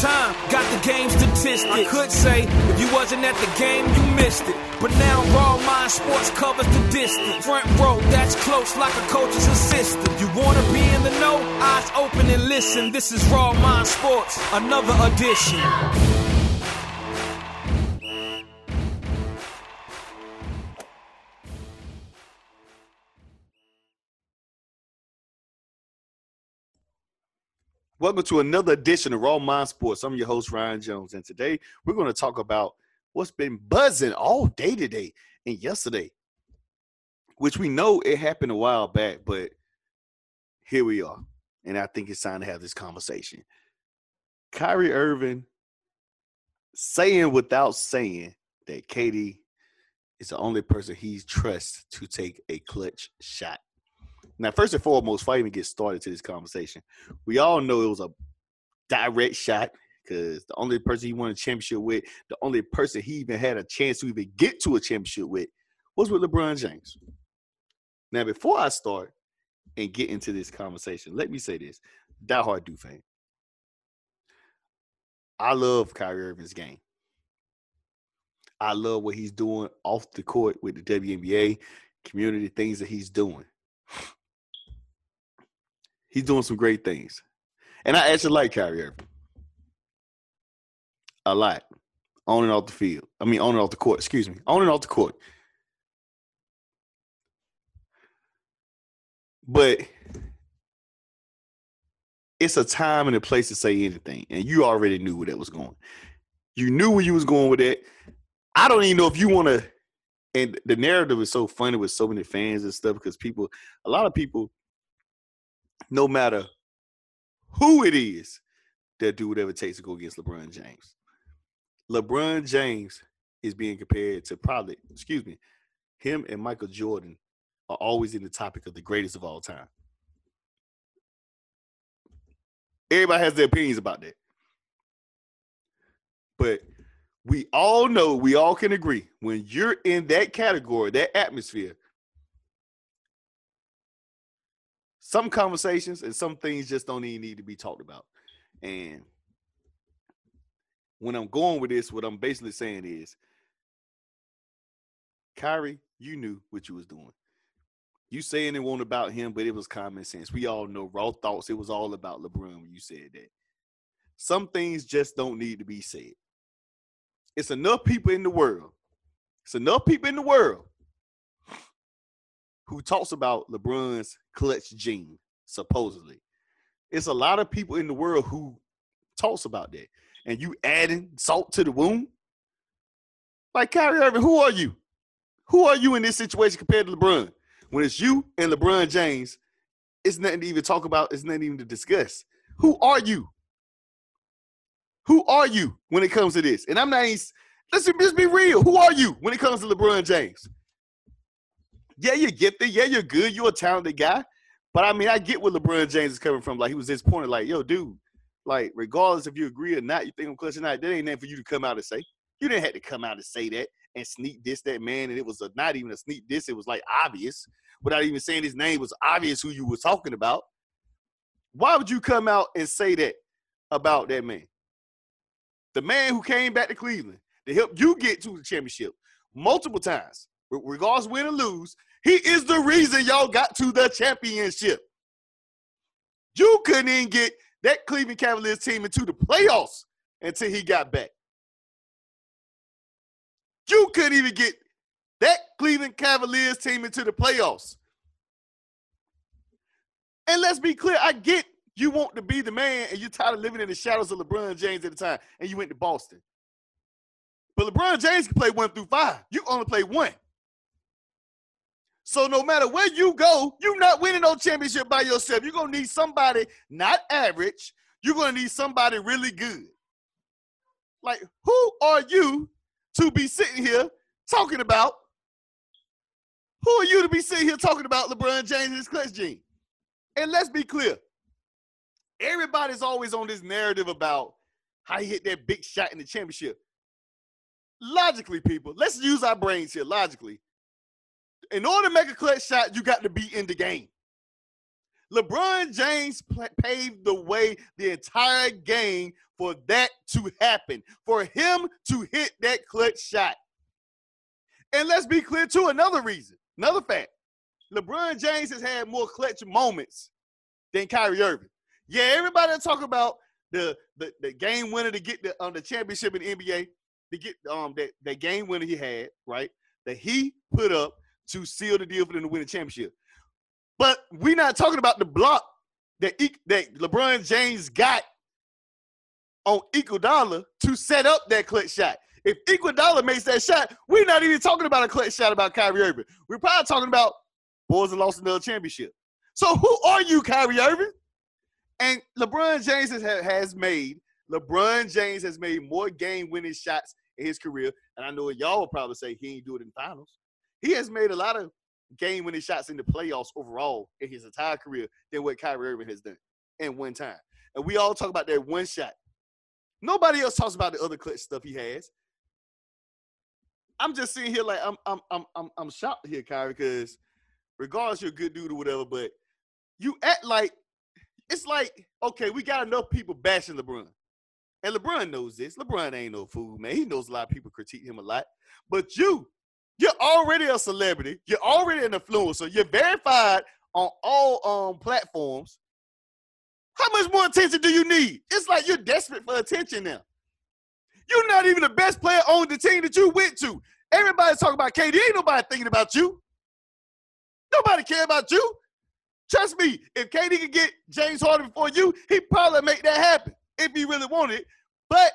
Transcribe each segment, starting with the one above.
time, got the game statistics. I could say if you wasn't at the game, you missed it. But now Raw Mind Sports covers the distance. Front row, that's close like a coach's assistant. You wanna be in the know? Eyes open and listen. This is Raw Mind Sports, another edition. Welcome to another edition of Raw Mind Sports. I'm your host, Ryan Jones, and today we're going to talk about what's been buzzing all day today and yesterday, which we know it happened a while back, but here we are. And I think it's time to have this conversation. Kyrie Irving saying without saying that KD is the only person he trusts to take a clutch shot. Now, first and foremost, before I even get started to this conversation, we all know it was a direct shot because the only person he won a championship with, the only person he even had a chance to even get to a championship with, was with LeBron James. Now, before I start and get into this conversation, let me say this: diehard Duke fan. I love Kyrie Irving's game. I love what he's doing off the court with the WNBA community, things that he's doing. He's doing some great things. And I actually like Kyrie Irving. A lot. On and off the field. I mean, on and off the court. Excuse me. On and off the court. But it's a time and a place to say anything. And you already knew where that was going. You knew where you was going with that. I don't even know if you want to. And the narrative is so funny with so many fans and stuff because people, a lot of people no matter who it is, they'll do whatever it takes to go against LeBron James. LeBron James is being compared to probably, excuse me, him and Michael Jordan are always in the topic of the greatest of all time. Everybody has their opinions about that. But we all know, we all can agree when you're in that category, that atmosphere, some conversations and some things just don't even need to be talked about. And when I'm going with this, what I'm basically saying is, Kyrie, you knew what you was doing. You saying it wasn't about him, but it was common sense. We all know raw thoughts. It was all about LeBron when you said that. Some things just don't need to be said. It's enough people in the world. It's enough people in the world who talks about LeBron's clutch gene, supposedly. It's a lot of people in the world who talks about that. And you adding salt to the wound? Like Kyrie Irving, who are you? Who are you in this situation compared to LeBron? When it's you and LeBron James, it's nothing to even talk about, it's nothing even to discuss. Who are you? Who are you when it comes to this? And I'm not even, let's just be real. Who are you when it comes to LeBron James? Yeah, you're gifted. Yeah, you're good. You're a talented guy. But I mean, I get where LeBron James is coming from. Like he was disappointed. Like, yo, dude, like regardless if you agree or not, you think I'm clutching out, that ain't nothing for you to come out and say. You didn't have to come out and say that and sneak this that man, and it was a, not even a sneak this. It was like obvious without even saying his name. was obvious who you were talking about. Why would you come out and say that about that man? The man who came back to Cleveland to help you get to the championship multiple times, regardless win or lose, he is the reason y'all got to the championship. You couldn't even get that Cleveland Cavaliers team into the playoffs until he got back. You couldn't even get that Cleveland Cavaliers team into the playoffs. And let's be clear, I get you want to be the man and you're tired of living in the shadows of LeBron James at the time, and you went to Boston. But LeBron James can play one through five. You only play one. So no matter where you go, you're not winning no championship by yourself. You're gonna need somebody not average. You're gonna need somebody really good. Like, who are you to be sitting here talking about? Who are you to be sitting here talking about LeBron James and his clutch gene? And let's be clear. Everybody's always on this narrative about how he hit that big shot in the championship. Logically, people, let's use our brains here. Logically, in order to make a clutch shot, you got to be in the game. LeBron James paved the way the entire game for that to happen, for him to hit that clutch shot. And let's be clear, too, another reason, another fact. LeBron James has had more clutch moments than Kyrie Irving. Yeah, everybody talk about the, the, the game winner to get the um, the championship in the NBA, to get um that, that game winner he had, right? That he put up to seal the deal for them to win the championship. But we're not talking about the block that that LeBron James got on Iguodala to set up that clutch shot. If Iguodala makes that shot, we're not even talking about a clutch shot about Kyrie Irving. We're probably talking about boys that lost another championship. So who are you, Kyrie Irving? And LeBron James has, has made LeBron James has made more game-winning shots in his career, and I know y'all will probably say he ain't do it in finals. He has made a lot of game winning shots in the playoffs overall in his entire career than what Kyrie Irving has done in one time. And we all talk about that one shot. Nobody else talks about the other clutch stuff he has. I'm just sitting here like I'm I'm I'm I'm, I'm shocked here, Kyrie, because regardless you're a good dude or whatever, but you act like it's like okay, we got enough people bashing LeBron. And LeBron knows this. LeBron ain't no fool, man. He knows a lot of people critique him a lot. But you, you're already a celebrity. You're already an influencer. You're verified on all um platforms. How much more attention do you need? It's like you're desperate for attention now. You're not even the best player on the team that you went to. Everybody's talking about KD. Ain't nobody thinking about you. Nobody care about you. Trust me, if KD could get James Harden before you, he'd probably make that happen if he really wanted. But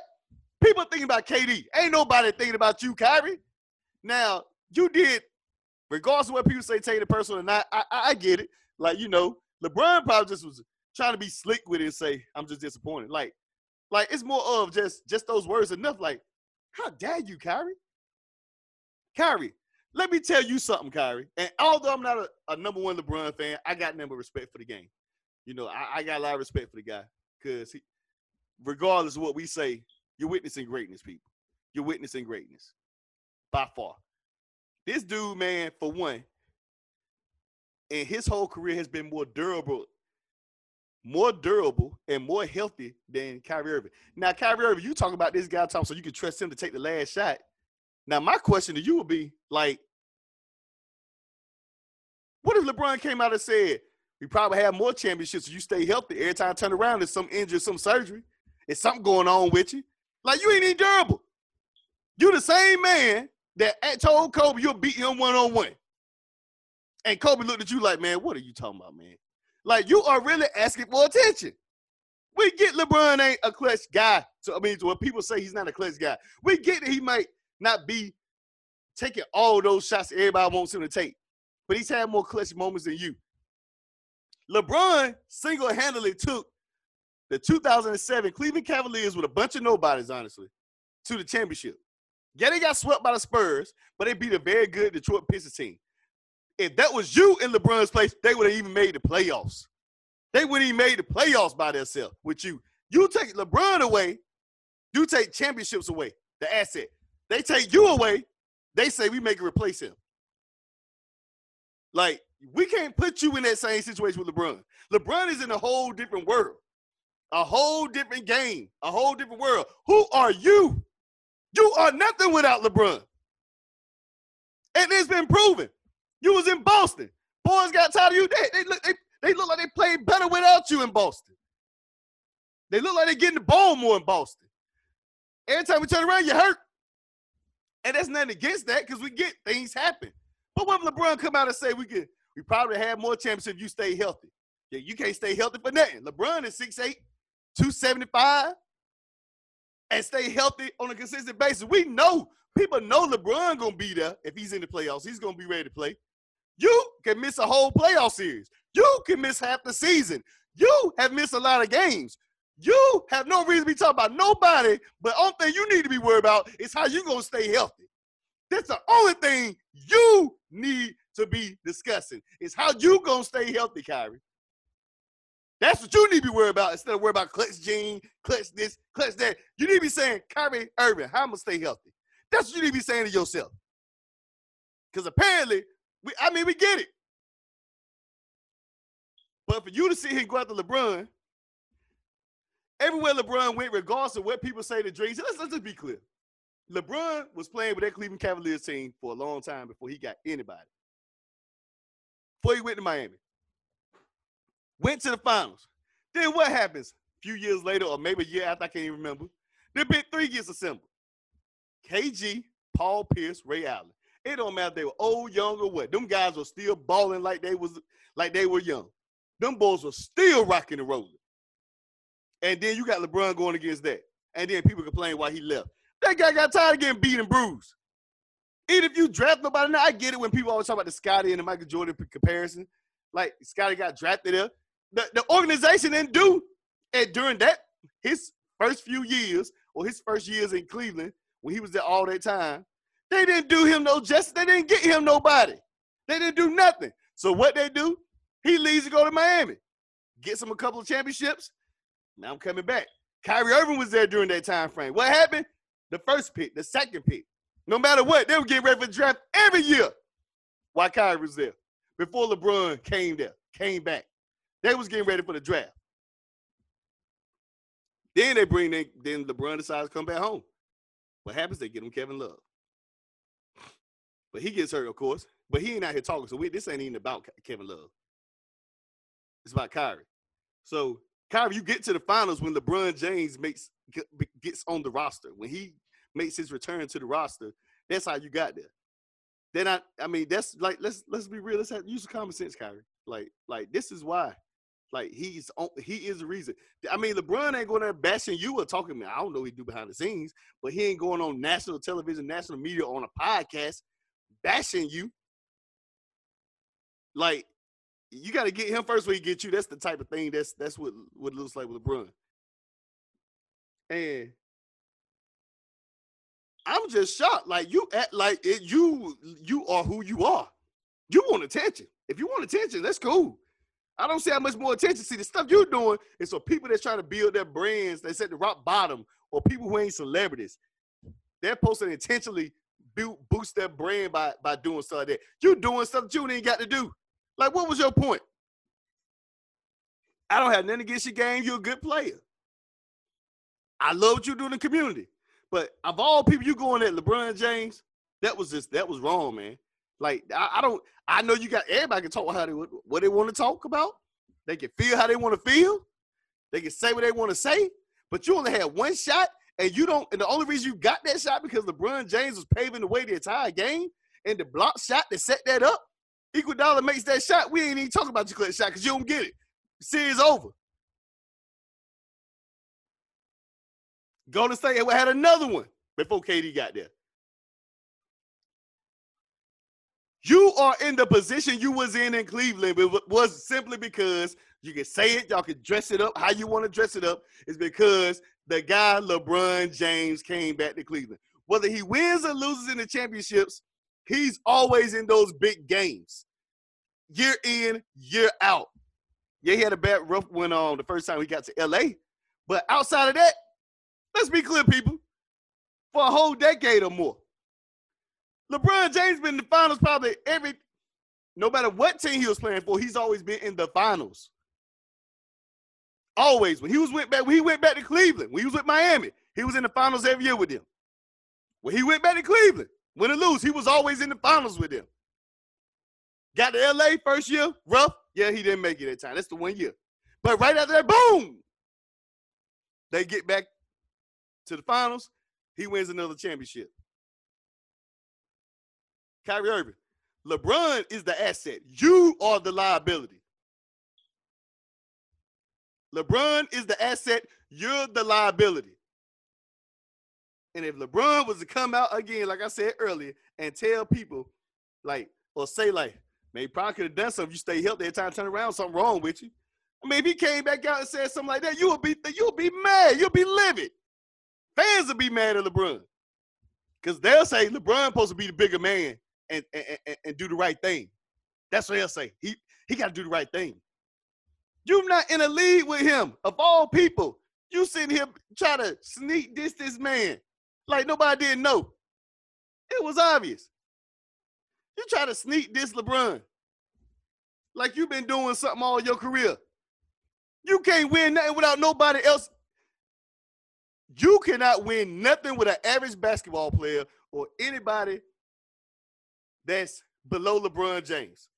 people thinking about KD. Ain't nobody thinking about you, Kyrie. Now, you did, regardless of what people say, take it personal or not. I, I, I get it. Like you know, LeBron probably just was trying to be slick with it and say, "I'm just disappointed." Like, like it's more of just just those words enough. Like, how dare you, Kyrie? Kyrie, let me tell you something, Kyrie. And although I'm not a, a number one LeBron fan, I got number respect for the game. You know, I, I got a lot of respect for the guy because he, regardless of what we say, you're witnessing greatness, people. You're witnessing greatness by far. This dude, man, for one, and his whole career has been more durable, more durable and more healthy than Kyrie Irving. Now, Kyrie Irving, you talk about this guy Tom, so you can trust him to take the last shot. Now, my question to you would be like, what if LeBron came out and said, we probably have more championships if you stay healthy. Every time I turn around, there's some injury, some surgery. There's something going on with you. Like you ain't even durable. You the same man that told Kobe you'll beat him one on one. And Kobe looked at you like, man, what are you talking about, man? Like you are really asking for attention. We get LeBron ain't a clutch guy. So I mean, when people say he's not a clutch guy, we get that he might not be taking all those shots everybody wants him to take, but he's had more clutch moments than you. LeBron single-handedly took the 2007 Cleveland Cavaliers with a bunch of nobodies, honestly, to the championship. Yeah, they got swept by the Spurs, but they beat a very good Detroit Pistons team. If that was you in LeBron's place, they would have even made the playoffs. They wouldn't even made the playoffs by themselves with you. You take LeBron away, you take championships away, the asset. They take you away, they say we make it replace him. Like, we can't put you in that same situation with LeBron. LeBron is in a whole different world, a whole different game, a whole different world. Who are you you are nothing without LeBron. And it's been proven. You was in Boston. Boys got tired of you. They, they, look, they, they look like they played better without you in Boston. They look like they're getting the ball more in Boston. Every time we turn around, you hurt. And that's nothing against that because we get things happen. But when LeBron come out and say we could, we probably have more championships if you stay healthy. Yeah, you can't stay healthy for nothing. LeBron is 6'8, 275 and stay healthy on a consistent basis. We know people know LeBron gonna be there if he's in the playoffs. He's gonna be ready to play. You can miss a whole playoff series. You can miss half the season. You have missed a lot of games. You have no reason to be talking about nobody, but only thing you need to be worried about is how you gonna stay healthy. That's the only thing you need to be discussing. Is how you gonna stay healthy, Kyrie. That's what you need to be worried about instead of worried about clutch gene, clutch this, clutch that. You need to be saying, Kyrie Irving, how I'm gonna stay healthy. That's what you need to be saying to yourself. Because apparently, we I mean, we get it. But for you to sit here and go after LeBron, everywhere LeBron went, regardless of what people say the dreams, let's, let's just be clear. LeBron was playing with that Cleveland Cavaliers team for a long time before he got anybody. Before he went to Miami. Went to the finals. Then what happens? A few years later, or maybe a year after, I can't even remember. The big three gets assembled. KG, Paul Pierce, Ray Allen. It don't matter if they were old, young, or what. Them guys were still balling like they was like they were young. Them boys were still rocking and rolling. And then you got LeBron going against that. And then people complain why he left. That guy got tired of getting beat and bruised. Even if you draft nobody now, I get it when people always talk about the Scottie and the Michael Jordan comparison. Like Scottie got drafted there. The, the organization didn't do it during that his first few years or his first years in Cleveland when he was there all that time. They didn't do him no justice. They didn't get him nobody. They didn't do nothing. So what they do? He leaves to go to Miami, gets him a couple of championships. Now I'm coming back. Kyrie Irving was there during that time frame. What happened? The first pick, the second pick. No matter what, they were getting ready for draft every year while Kyrie was there. Before LeBron came there, came back. They was getting ready for the draft. Then they bring they, then LeBron decides to come back home. What happens? They get him Kevin Love. But he gets hurt, of course. But he ain't out here talking. So we, this ain't even about Kevin Love. It's about Kyrie. So Kyrie, you get to the finals when LeBron James makes gets on the roster. When he makes his return to the roster, that's how you got there. Then I, I mean, that's like let's let's be real. Let's have, use common sense, Kyrie. Like like this is why. Like he's on, he is the reason. I mean, LeBron ain't going there bashing you or talking. Me. I don't know what he do behind the scenes, but he ain't going on national television, national media on a podcast bashing you. Like you got to get him first when he get you. That's the type of thing. That's that's what what looks like with LeBron. And I'm just shocked. Like you act like it, you you are who you are. You want attention. If you want attention, that's cool. I don't see how much more attention. See, the stuff you're doing is for people that's trying to build their brands. They set the rock bottom, or people who ain't celebrities. They're posting intentionally build, boost their brand by by doing stuff like that. You're doing stuff that you ain't got to do. Like, what was your point? I don't have nothing against your game. You're a good player. I love what you do in the community. But of all people, you going at LeBron James, that was just that was wrong, man. Like I, I don't I know you got everybody can talk how they what they want to talk about. They can feel how they want to feel. They can say what they want to say, but you only had one shot, and you don't. And the only reason you got that shot because LeBron James was paving the way the entire game, and the block shot that set that up Iguodala makes that shot, we ain't even talking about your clutch shot because you don't get it. series over. Golden State had another one before KD got there. You are in the position you was in in Cleveland, but was simply because you can say it, y'all can dress it up how you want to dress it up. Is because the guy LeBron James came back to Cleveland. Whether he wins or loses in the championships, He's always in those big games, year in, year out. Yeah, he had a bad rough one on the first time he got to LA. But outside of that, let's be clear, people, for a whole decade or more. LeBron James been in the finals probably every, no matter what team he was playing for, he's always been in the finals. Always. When he was went back, when he went back to Cleveland, when he was with Miami, he was in the finals every year with them. When he went back to Cleveland, Win or lose, he was always in the finals with them. Got to LA first year, rough. Yeah, he didn't make it that time. That's the one year. But right after that, boom, they get back to the finals. He wins another championship. Kyrie Irving, LeBron is the asset. You are the liability. LeBron is the asset. You're the liability. And if LeBron was to come out again, like I said earlier, and tell people, like, or say, like, maybe probably could have done something. You stay healthy every time turn around, something wrong with you. I mean, if he came back out and said something like that, you would be you'll be mad. You'll be livid. Fans will be mad at LeBron. Because they'll say LeBron supposed to be the bigger man and, and, and, do the right thing. That's what he'll say. He he got to do the right thing. You're not in a league with him. Of all people, you sitting here trying to sneak this this man like nobody didn't know. It was obvious. You try to sneak this LeBron like you've been doing something all your career. You can't win nothing without nobody else. You cannot win nothing with an average basketball player or anybody that's below LeBron James.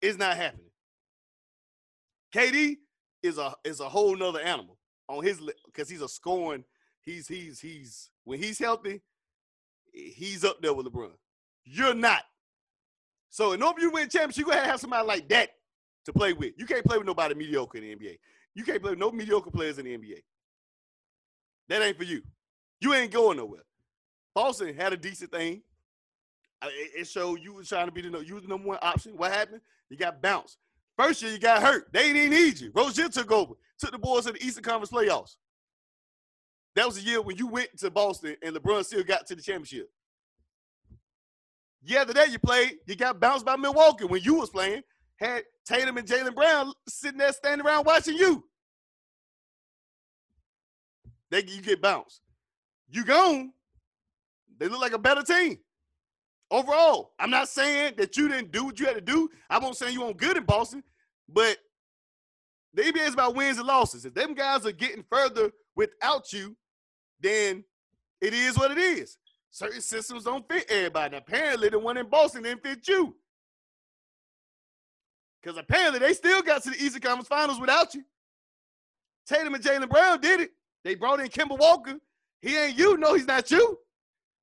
It's not happening. KD is a is a whole nother animal on his because he's a scoring. He's he's he's when he's healthy, he's up there with LeBron. You're not. So in order you win championship, you gotta have somebody like that to play with. You can't play with nobody mediocre in the NBA. You can't play with no mediocre players in the NBA. That ain't for you. You ain't going nowhere. Boston had a decent thing. It showed you was trying to be the you was the number one option. What happened? You got bounced. First year you got hurt. They didn't need you. Rozier took over, took the boys to the Eastern Conference playoffs. That was the year when you went to Boston and LeBron still got to the championship. Yeah, the day you played, you got bounced by Milwaukee when you was playing. Had Tatum and Jaylen Brown sitting there standing around watching you. They you get bounced. You gone. They look like a better team. Overall, I'm not saying that you didn't do what you had to do. I won't say you weren't good in Boston, but the NBA is about wins and losses. If them guys are getting further without you, then it is what it is. Certain systems don't fit everybody. Apparently, the one in Boston didn't fit you. Because apparently they still got to the Eastern Conference Finals without you. Tatum and Jaylen Brown did it. They brought in Kemba Walker. He ain't you. No, he's not you.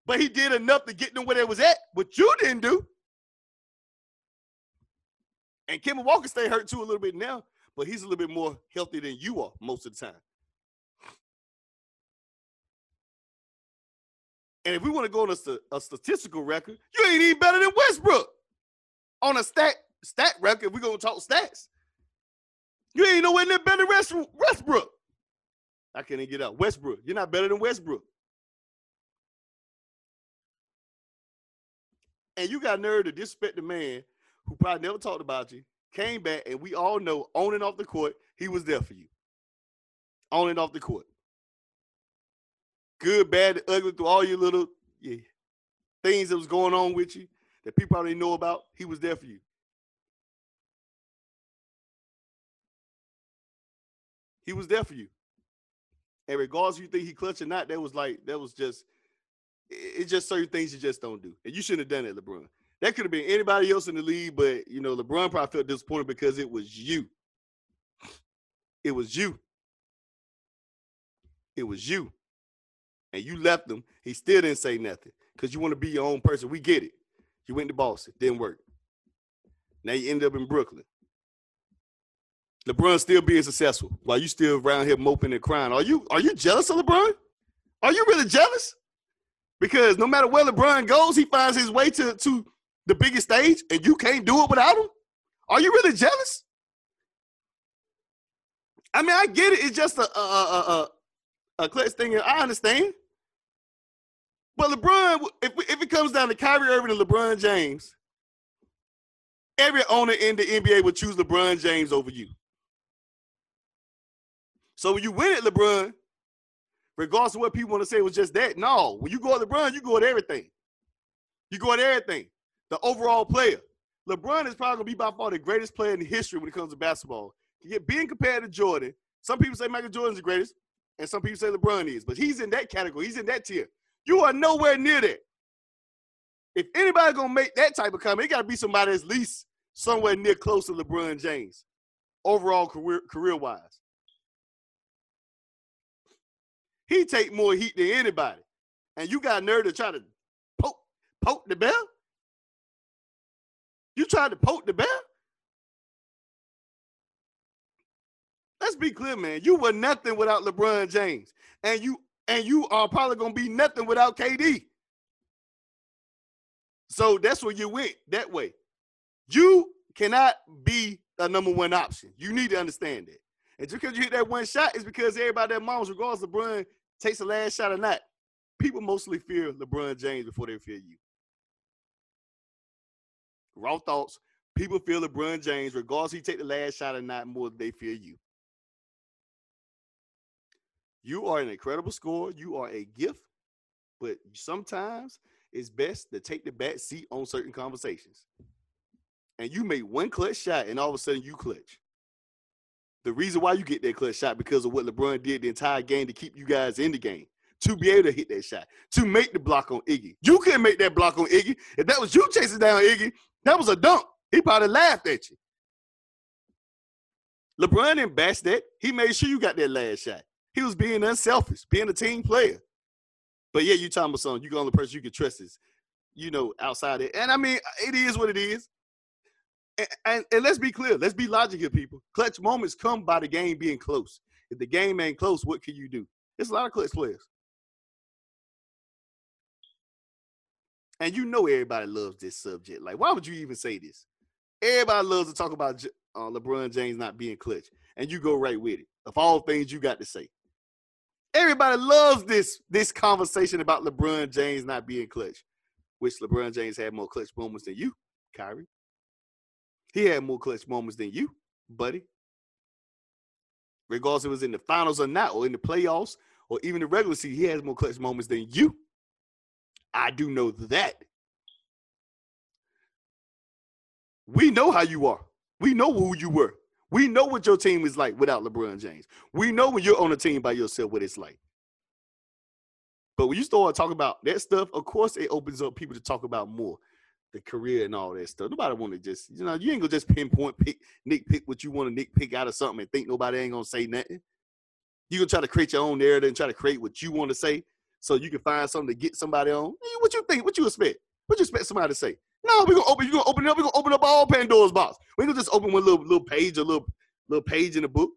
But he did enough to get them where they was at. What you didn't do. And Kemba Walker stay hurt too a little bit now, but he's a little bit more healthy than you are most of the time. And if we want to go on a, a, statistical record, you ain't even better than Westbrook. On a stat stat record, we're gonna talk stats. You ain't nowhere near better than Westbrook. I can't even get out. Westbrook, you're not better than Westbrook. And you got nerve to disrespect the man who probably never talked about you, came back, and we all know on and off the court, he was there for you. On and off the court good, bad, ugly, through all your little yeah, things that was going on with you that people already know about, he was there for you. He was there for you. And regardless you think he clutched or not, that was like, that was just, it's just certain things you just don't do. And you shouldn't have done it, LeBron. That could have been anybody else in the league, but you know, LeBron probably felt disappointed because it was you. It was you. It was you and you left him, he still didn't say nothing because you want to be your own person. We get it. You went to Boston, didn't work. Now you end up in Brooklyn. LeBron still being successful while you still around here moping and crying. Are you are you jealous of LeBron? Are you really jealous? Because no matter where LeBron goes, he finds his way to, to the biggest stage, and you can't do it without him. Are you really jealous? I mean, I get it. It's just a a a, a, a clutch thing. I understand. But LeBron, if, if it comes down to Kyrie Irving and LeBron James, every owner in the NBA would choose LeBron James over you. So when you win it, LeBron, regardless of what people want to say, it was just that. No, when you go at LeBron, you go at everything. You go at everything. The overall player. LeBron is probably gonna be by far the greatest player in history when it comes to basketball. Being compared to Jordan, some people say Michael Jordan's the greatest, and some people say LeBron is, but he's in that category. He's in that tier. You are nowhere near that. If anybody gonna make that type of comment, it gotta be somebody that's at least somewhere near close to LeBron James, overall career career wise. He take more heat than anybody, and you got nerve to try to poke poke the bell? You tried to poke the bell? Let's be clear, man. You were nothing without LeBron James, and you and you are probably gonna be nothing without KD. So that's where you went that way. You cannot be a number one option. You need to understand that. And just because you hit that one shot is because everybody that moms, regardless LeBron takes the last shot or not, people mostly fear LeBron James before they fear you. Raw thoughts. People fear LeBron James, regardless he take the last shot or not, more than they fear you. You are an incredible scorer. You are a gift, but sometimes it's best to take the back seat on certain conversations. And you make one clutch shot, and all of a sudden you clutch. The reason why you get that clutch shot because of what LeBron did the entire game to keep you guys in the game, to be able to hit that shot, to make the block on Iggy. You couldn't make that block on Iggy. If that was you chasing down Iggy, that was a dunk. He probably laughed at you. LeBron didn't bash that. He made sure you got that last shot. He was being unselfish, being a team player. But yeah, you talking about something. You're the only person you can trust is, you know, outside it. And I mean, it is what it is. And, and, and let's be clear. Let's be logical, people. Clutch moments come by the game being close. If the game ain't close, what can you do? There's a lot of clutch players. And you know everybody loves this subject. Like, why would you even say this? Everybody loves to talk about uh, LeBron James not being clutch, and you go right with it. Of all things you got to say, everybody loves this this conversation about LeBron James not being clutch, which LeBron James had more clutch moments than you, Kyrie. He had more clutch moments than you, buddy. Regardless if it was in the finals or not, or in the playoffs, or even the regular season, he has more clutch moments than you. I do know that. We know how you are. We know who you were. We know what your team is like without LeBron James. We know when you're on a team by yourself what it's like. But when you start talking about that stuff, of course, it opens up people to talk about more the career and all that stuff. Nobody want to just, you know, you ain't gonna just pinpoint, pick, nick pick what you want to nick pick out of something and think nobody ain't gonna say nothing. You gonna try to create your own narrative and try to create what you want to say so you can find something to get somebody on. What you think? What you expect? What you expect somebody to say? No, we're gonna open. You're gonna open it up. We're gonna open up all Pandora's box. We're gonna just open one little little page, a little little page in the book.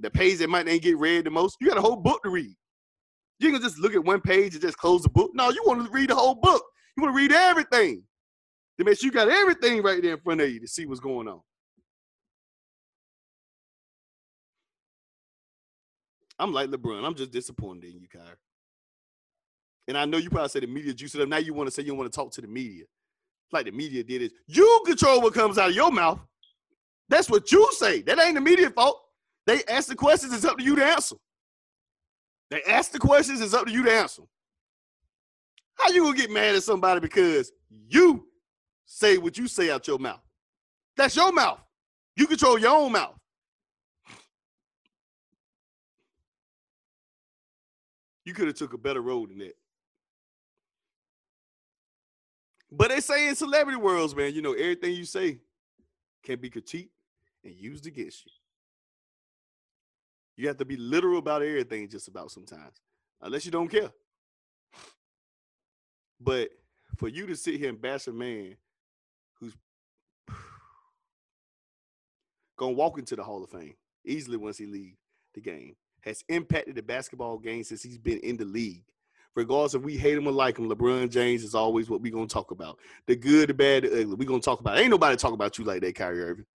The page that might ain't get read the most. You got a whole book to read. You can just look at one page and just close the book. No, you want to read the whole book. You want to read everything. To make sure you got everything right there in front of you to see what's going on. I'm like LeBron. I'm just disappointed in you, Kyrie. And I know you probably say the media juice it up. Now you want to say you want to talk to the media. Like the media did it. you control what comes out of your mouth. That's what you say. That ain't the media fault. They ask the questions, it's up to you to answer. They ask the questions, it's up to you to answer. How you gonna get mad at somebody because you say what you say out your mouth? That's your mouth. You control your own mouth. You could have took a better road than that. But they say in celebrity worlds, man, you know, everything you say can be critiqued and used against you. You have to be literal about everything just about sometimes, unless you don't care. But for you to sit here and bash a man gonna walk into the Hall of Fame easily once he leave the game, has impacted the basketball game since he's been in the league regardless if we hate him or like him, LeBron James is always what we're gonna talk about. The good, the bad, the ugly. We're gonna talk about. It. Ain't nobody talk about you like that, Kyrie Irving.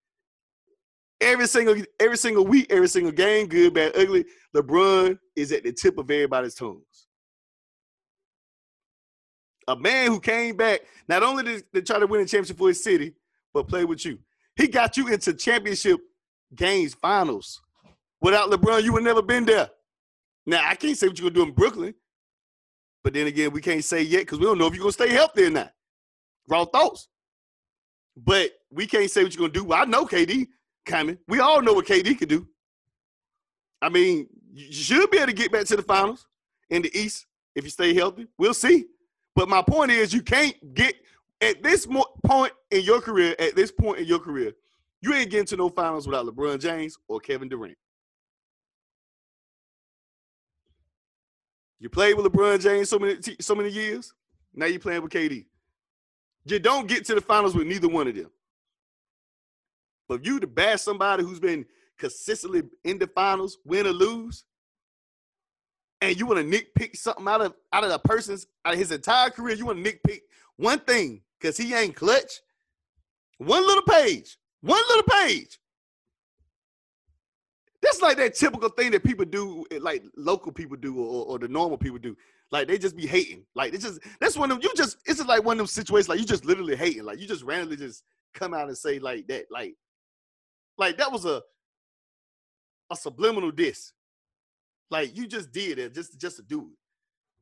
Every single every single week, every single game, good, bad, ugly. LeBron is at the tip of everybody's tongues. A man who came back not only to, to try to win a championship for his city, but play with you. He got you into championship games, finals. Without LeBron, you would never been there. Now I can't say what you're gonna do in Brooklyn but then again, we can't say yet because we don't know if you're gonna stay healthy or not. Raw thoughts. But we can't say what you're gonna do. Well, I know KD coming. We all know what KD can do. I mean, you should be able to get back to the finals in the East if you stay healthy. We'll see. But my point is, you can't get at this point in your career. At this point in your career, you ain't getting to no finals without LeBron James or Kevin Durant. You played with LeBron James so many so many years. Now you're playing with KD. You don't get to the finals with neither one of them. But you to bash somebody who's been consistently in the finals, win or lose, and you want to nitpick something out of out of a person's out of his entire career, you want to nitpick one thing because he ain't clutch. One little page, one little page That's like that typical thing that people do, like local people do, or, or the normal people do. Like they just be hating. Like it's just that's one of them. you just it's just like one of them situations like you just literally hating. Like you just randomly just come out and say like that. Like like that was a a subliminal diss. Like you just did it just just to do it.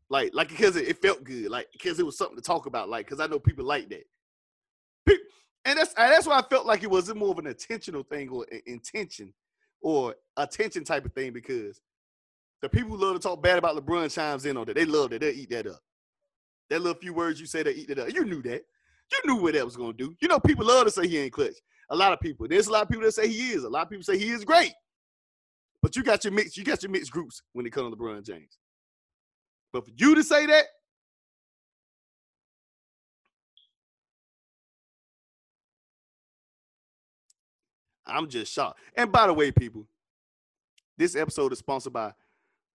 Like like because it, it felt good. Like because it was something to talk about. Like because I know people like that. And that's and that's why I felt like it wasn't more of an intentional thing or intention or attention type of thing because the people who love to talk bad about LeBron chimes in on that. They love that. They'll eat that up. That little few words you say, they eat it up. You knew that. You knew what that was going to do. You know, people love to say he ain't clutch. A lot of people. There's a lot of people that say he is. A lot of people say he is great. But you got your mix. You got your mixed groups when it comes to LeBron James. But for you to say that, I'm just shocked. And by the way, people, this episode is sponsored by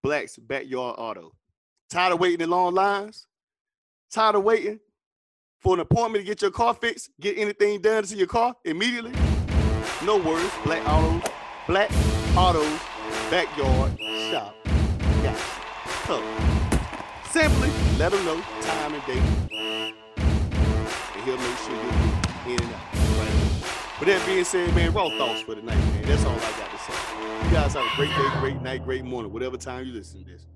Black's Backyard Auto. Tired of waiting in long lines? Tired of waiting for an appointment to get your car fixed? Get anything done to your car immediately? No worries. Black Autos, Black Autos Backyard Shop. Got you. Simply let them know time and date, and he'll make sure you're in and out. Right? With that being said, man, raw thoughts for the night, man. That's all I got to say. You guys have a great day, great night, great morning, whatever time you listen to this.